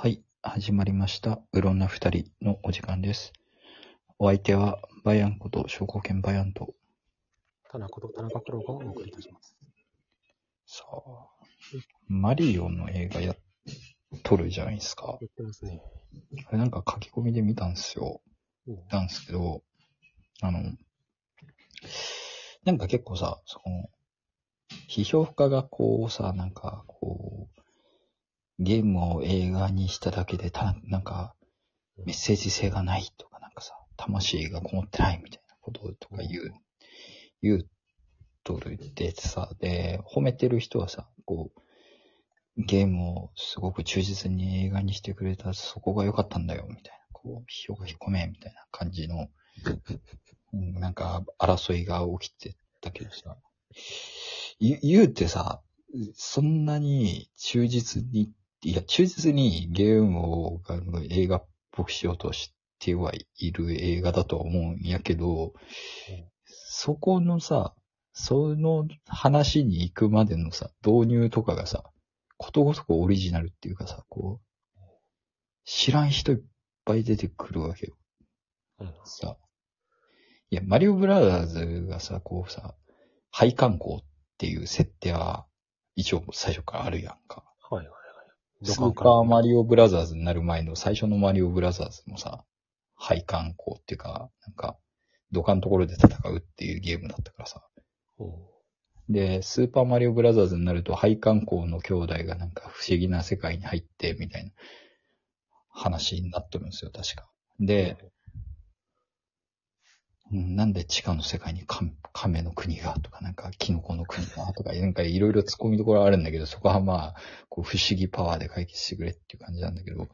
はい、始まりました。うろんな二人のお時間です。お相手は、バヤンこと、証拠犬バヤンと、田中と田中プロがお送りいたします。さあ、マリオの映画やっ撮るじゃないですか。言ってますね。あれなんか書き込みで見たんですよ。うん見たんですけど、あの、なんか結構さ、その、批評家がこうさ、なんかこう、ゲームを映画にしただけでた、なんか、メッセージ性がないとか、なんかさ、魂がこもってないみたいなこととか言う、言うとるってさ、で、褒めてる人はさ、こう、ゲームをすごく忠実に映画にしてくれた、そこが良かったんだよ、みたいな、こう、評が引っ込め、みたいな感じの、なんか、争いが起きてたけどさ、言言うてさ、そんなに忠実に、いや、忠実にゲームをあの映画っぽくしようとしてはいる映画だとは思うんやけど、そこのさ、その話に行くまでのさ、導入とかがさ、ことごとくオリジナルっていうかさ、こう、知らん人いっぱい出てくるわけよ。うん。さ。いや、マリオブラザーズがさ、こうさ、廃観光っていう設定は、一応最初からあるやんか。はいはいはい。スーパーマリオブラザーズになる前の最初のマリオブラザーズもさ、廃観光っていうか、なんか、土管のところで戦うっていうゲームだったからさ。オ。で、スーパーマリオブラザーズになると廃観光の兄弟がなんか不思議な世界に入って、みたいな話になっとるんですよ、確か。で、うんなんで地下の世界にカ亀の国がとか、なんかキノコの国がとか、なんかいろいろ突っ込みどころあるんだけど、そこはまあ、こう不思議パワーで解決してくれっていう感じなんだけど、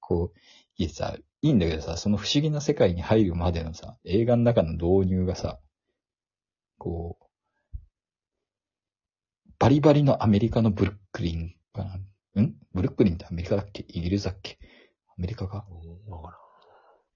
こう、いやさ、いいんだけどさ、その不思議な世界に入るまでのさ、映画の中の導入がさ、こう、バリバリのアメリカのブルックリンかな。ん？ブルックリンってアメリカだっけ？イギリスだっけ？アメリカか？うん。わからん。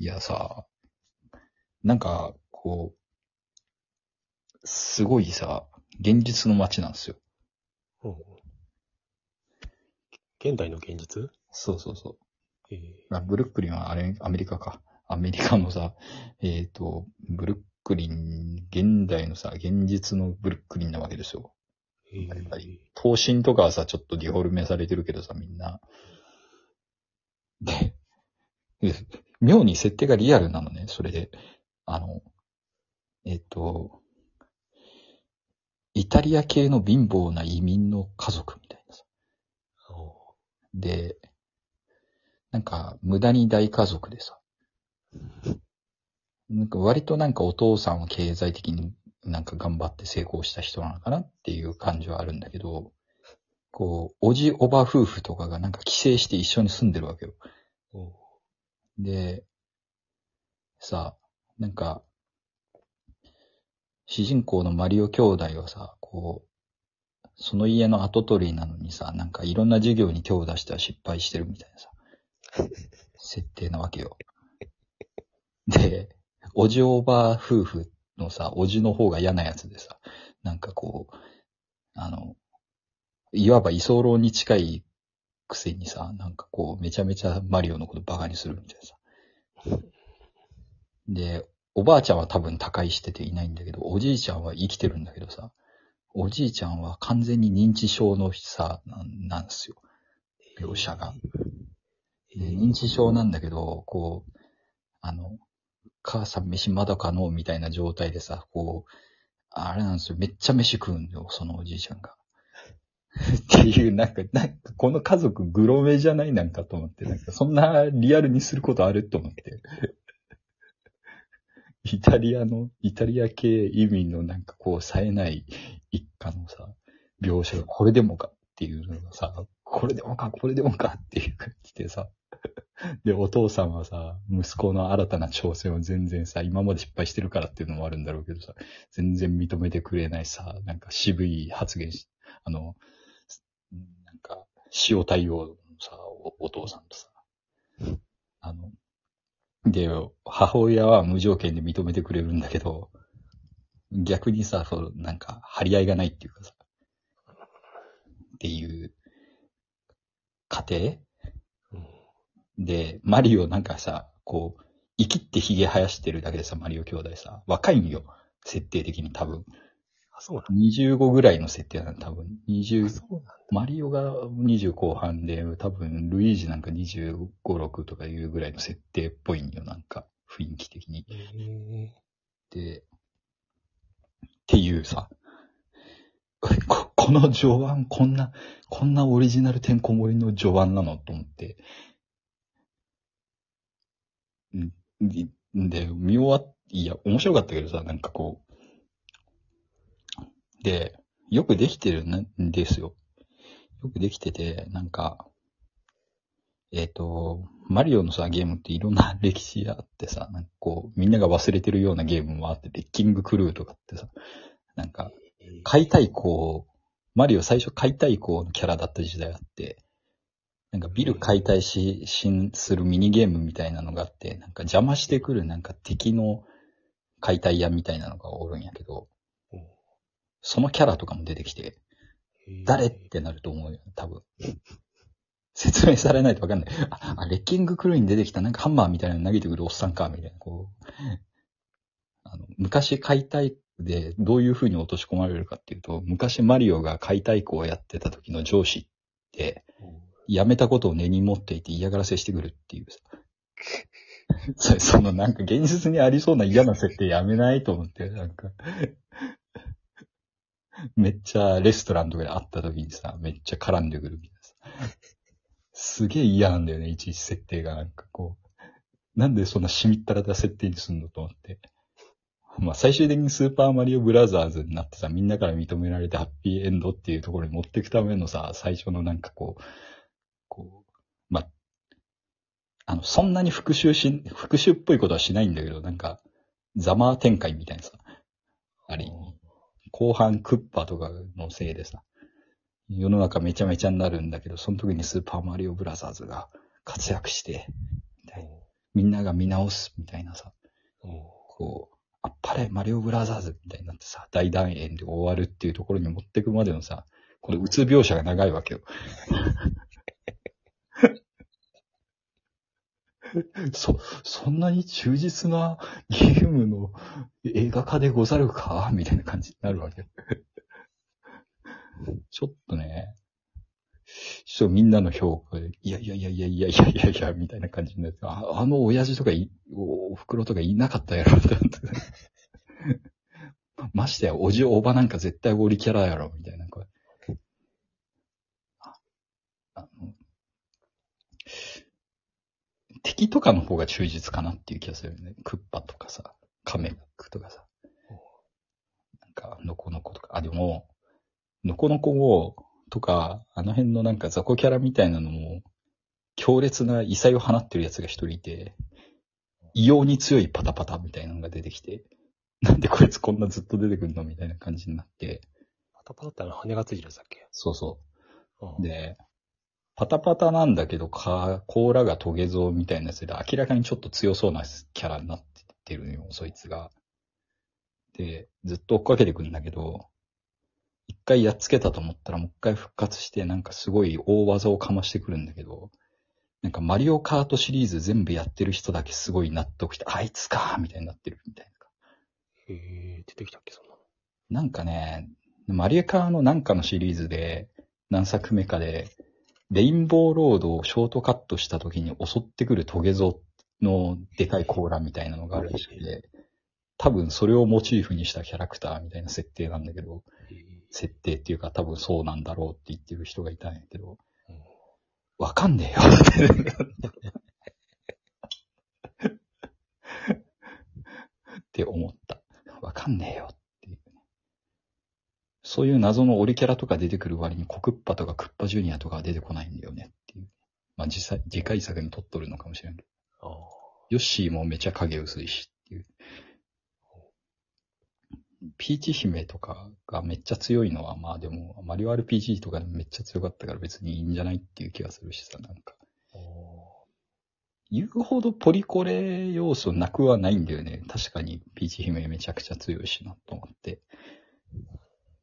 いやさ、なんか、こう、すごいさ、現実の街なんですよ。うん。現代の現実？そうそうそえう。あブルックリンはあれ、アメリカか。アメリカのさ、えっ、と、ブルックリン、現代のさ、現実のブルックリンなわけですよ。ええやっぱり頭身とかはさ、ちょっとディフォルメされてるけどさ、みんな。で、で妙に設定がリアルなのね、それで。あの、えっ、と、イタリア系の貧乏な移民の家族みたいなさ。おで、なんか、無駄に大家族でさ。なんか割となんかお父さんは経済的になんか頑張って成功した人なのかなっていう感じはあるんだけど、こう、おじおば夫婦とかがなんか帰省して一緒に住んでるわけよ。おで、さ、なんか、主人公のマリオ兄弟はさ、こう、その家の跡取りなのにさ、なんかいろんな授業に手を出しては失敗してるみたいなさ、設定なわけよ。で、おじおば夫婦のさ、おじの方が嫌なやつでさ、なんかこう、あの、いわば居候に近いくせにさ、なんかこう、めちゃめちゃマリオのことバカにするみたいなさ。で、おばあちゃんは多分他界してていないんだけど、おじいちゃんは生きてるんだけどさ、おじいちゃんは完全に認知症のさ、なんなんですよ。描写が。で、認知症なんだけど、こう、あの、母さん飯まだかのみたいな状態でさ、こう、あれなんですよ。めっちゃ飯食うんだよ、そのおじいちゃんが。っていう、なんか、なんか、この家族グロめじゃない？なんかと思って、なんか、そんなリアルにすることある？と思って。イタリアの、イタリア系移民のなんかこう、冴えない一家のさ、描写がこれでもかっていうのがさ、これでもか、これでもかっていう感じでさ、で、お父さんはさ、息子の新たな挑戦を全然さ、今まで失敗してるからっていうのもあるんだろうけどさ、全然認めてくれないさ、なんか渋い発言し、あの、なんか、塩対応のさ、おお父さんとさ、あの、で、母親は無条件で認めてくれるんだけど、逆にさ、そう、なんか、張り合いがないっていうかさ、っていう、家庭うんで、マリオなんかさ、こう、生きって髭生やしてるだけでさ、マリオ兄弟さ、若いんよ。設定的に多分。あ、そうなん25ぐらいの設定なの、多分。だ。20、そうなんだ。マリオが20後半で、多分、ルイージなんか25、6とかいうぐらいの設定っぽいんよ、なんか、雰囲気的に。えで、っていうさ、ここの序盤、こんな、こんなオリジナルてんこ盛りの序盤なのと思って。んで、で見終わっ、いや、面白かったけどさ、なんかこう。で、よくできてるんですよ。よくできてて、なんか、えっ、と、マリオのさ、ゲームっていろんな歴史があってさ、なんかこう、みんなが忘れてるようなゲームもあって、レッキングクルーとかってさ、なんか、解体工、マリオ最初解体工のキャラだった時代あって、なんかビル解体し、しん、するミニゲームみたいなのがあって、なんか邪魔してくるなんか敵の解体屋みたいなのがおるんやけど、そのキャラとかも出てきて、えー誰ってなると思うよ、多分。説明されないとわかんない。あ、あレッキングクルーに出てきたなんかハンマーみたいなの投げてくるおっさんか、みたいな、こう。あの、昔解体でどういう風に落とし込まれるかっていうと、昔マリオが解体工をやってた時の上司って、お辞めたことを根に持っていて嫌がらせしてくるっていうさ。そそのなんか現実にありそうな嫌な設定やめないと思って、なんか。めっちゃレストランとかで会った時にさ、めっちゃ絡んでくるみたいなさ。すげえ嫌なんだよね、いちいち設定がなんかこう。なんでそんなしみったらた設定にすんのと思って。まあ最終的にスーパーマリオブラザーズになってさ、みんなから認められてハッピーエンドっていうところに持っていくためのさ、最初のなんかこう、こう、まあ、あの、そんなに復讐し、復讐っぽいことはしないんだけど、なんか、ザマー展開みたいな、後半クッパとかのせいでさ、世の中めちゃめちゃになるんだけど、その時にスーパーマリオブラザーズが活躍して、みたいな。みんなが見直すみたいなさ、おこう、あっぱれマリオブラザーズみたいになってさ、大団円で終わるっていうところに持ってくまでのさ、このうつ描写が長いわけよ。そ、そんなに忠実なゲームの映画化でござるか？みたいな感じになるわけよ。ちょっとね、ちょっとみんなの評価で、いやいやいやいやいやいやいやいや、みたいな感じになって、ああの親父とかい、おお袋とかいなかったやろ、みたいな。ましてや、おじおばなんか絶対オリキャラやろ、みたいな。これああの敵とかの方が忠実かなっていう気がするよね。クッパとかさ、カメクとかさ。なんか、ノコノコとか。あ、でも、ノコノコを、とか、あの辺のなんか雑魚キャラみたいなのも、強烈な異彩を放ってるやつが一人いて、異様に強いパタパタみたいなのが出てきて、なんでこいつこんなずっと出てくるのみたいな感じになって、パタパタってあの羽がついてるやつだっけ？そうそう。うんで、パタパタなんだけど、か、甲羅がトゲゾウみたいなやつで、明らかにちょっと強そうなキャラになってるのよ、そいつが。で、ずっと追っかけてくんだけど、一回やっつけたと思ったらもう一回復活して、なんかすごい大技をかましてくるんだけど、なんかマリオカートシリーズ全部やってる人だけすごい納得して、あいつかみたいになってるみたいな。へえ、出てきたっけ、そんなの。なんかね、マリエカーのなんかのシリーズで、何作目かで、レインボーロードをショートカットした時に襲ってくるトゲゾウのでかい甲羅みたいなのがあるらしくて、多分それをモチーフにしたキャラクターみたいな設定なんだけど、設定っていうか多分そうなんだろうって言ってる人がいたんやけど、うんわかんねえよって。って思った。わかんねえよって。そういう謎のオリキャラとか出てくる割にコクッパとかクッパジュニアとかは出てこないんだよねっていう。まあ実際、次回作に撮っとるのかもしれんけど。ヨッシーもめちゃ影薄いしっていう。ピーチ姫とかがめっちゃ強いのは、まあでも、マリオ RPG とかでもめっちゃ強かったから別にいいんじゃないっていう気がするしさ、なんか。お言うほどポリコレ要素なくはないんだよね。確かにピーチ姫めちゃくちゃ強いしなと思って。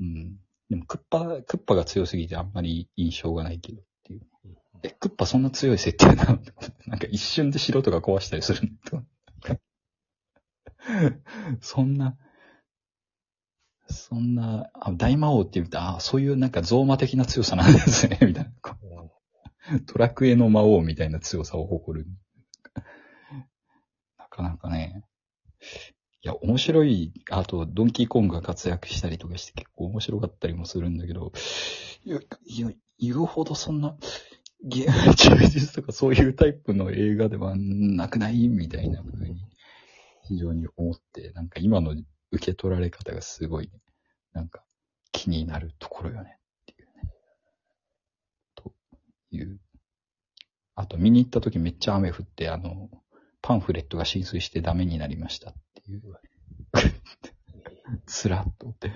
うん。でもクッパ、クッパが強すぎてあんまり印象がないけどっていう。うんえ、クッパそんな強い設定なの？なんか一瞬で城とか壊したりするんだ そんな、そんな、あ大魔王って言うと、あそういうなんかゾーマ的な強さなんですね、みたいな。ドラクエの魔王みたいな強さを誇る。なかなかね。いや、面白い、あと、ドンキーコングが活躍したりとかして結構面白かったりもするんだけど、いや、いや言うほどそんな、ゲーム忠実とかそういうタイプの映画ではなくないみたいな風に、非常に思って、なんか今の受け取られ方がすごい、なんか気になるところよねっていうね。という。あと見に行った時めっちゃ雨降って、あの、パンフレットが浸水してダメになりましたていう。つらっと思って。っ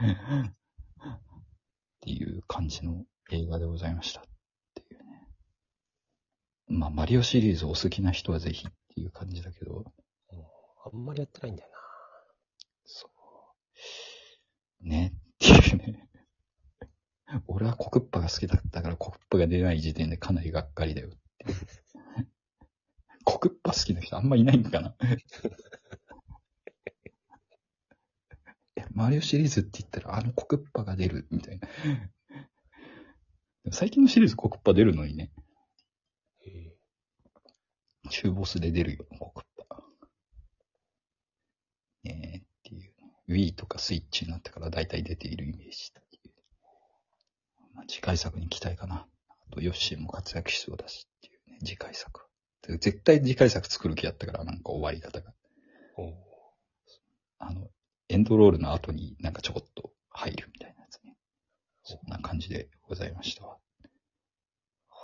ていう感じの映画でございましたっていうね。まあ、マリオシリーズお好きな人はぜひっていう感じだけど、あんまりやってないんだよな。そう。ね、っていうね。俺はコクッパが好きだったからコクッパが出ない時点でかなりがっかりだよ。コクッパ好きな人あんまいないんかなえマリオシリーズって言ったらあのコクッパが出るみたいな。最近のシリーズコクッパ出るのにね。中ボスで出るよ、コクッパ。ねえっていう。Wii とかスイッチになってから大体出ているイメージっていう。まあ、次回作に期待かな。あと、ヨッシーも活躍しそうだしっていうね、次回作絶対次回作作る気やったから、なんか終わり方が。あの、エンドロールの後になんかちょこっと入るみたいなやつね。そんな感じでございましたわ。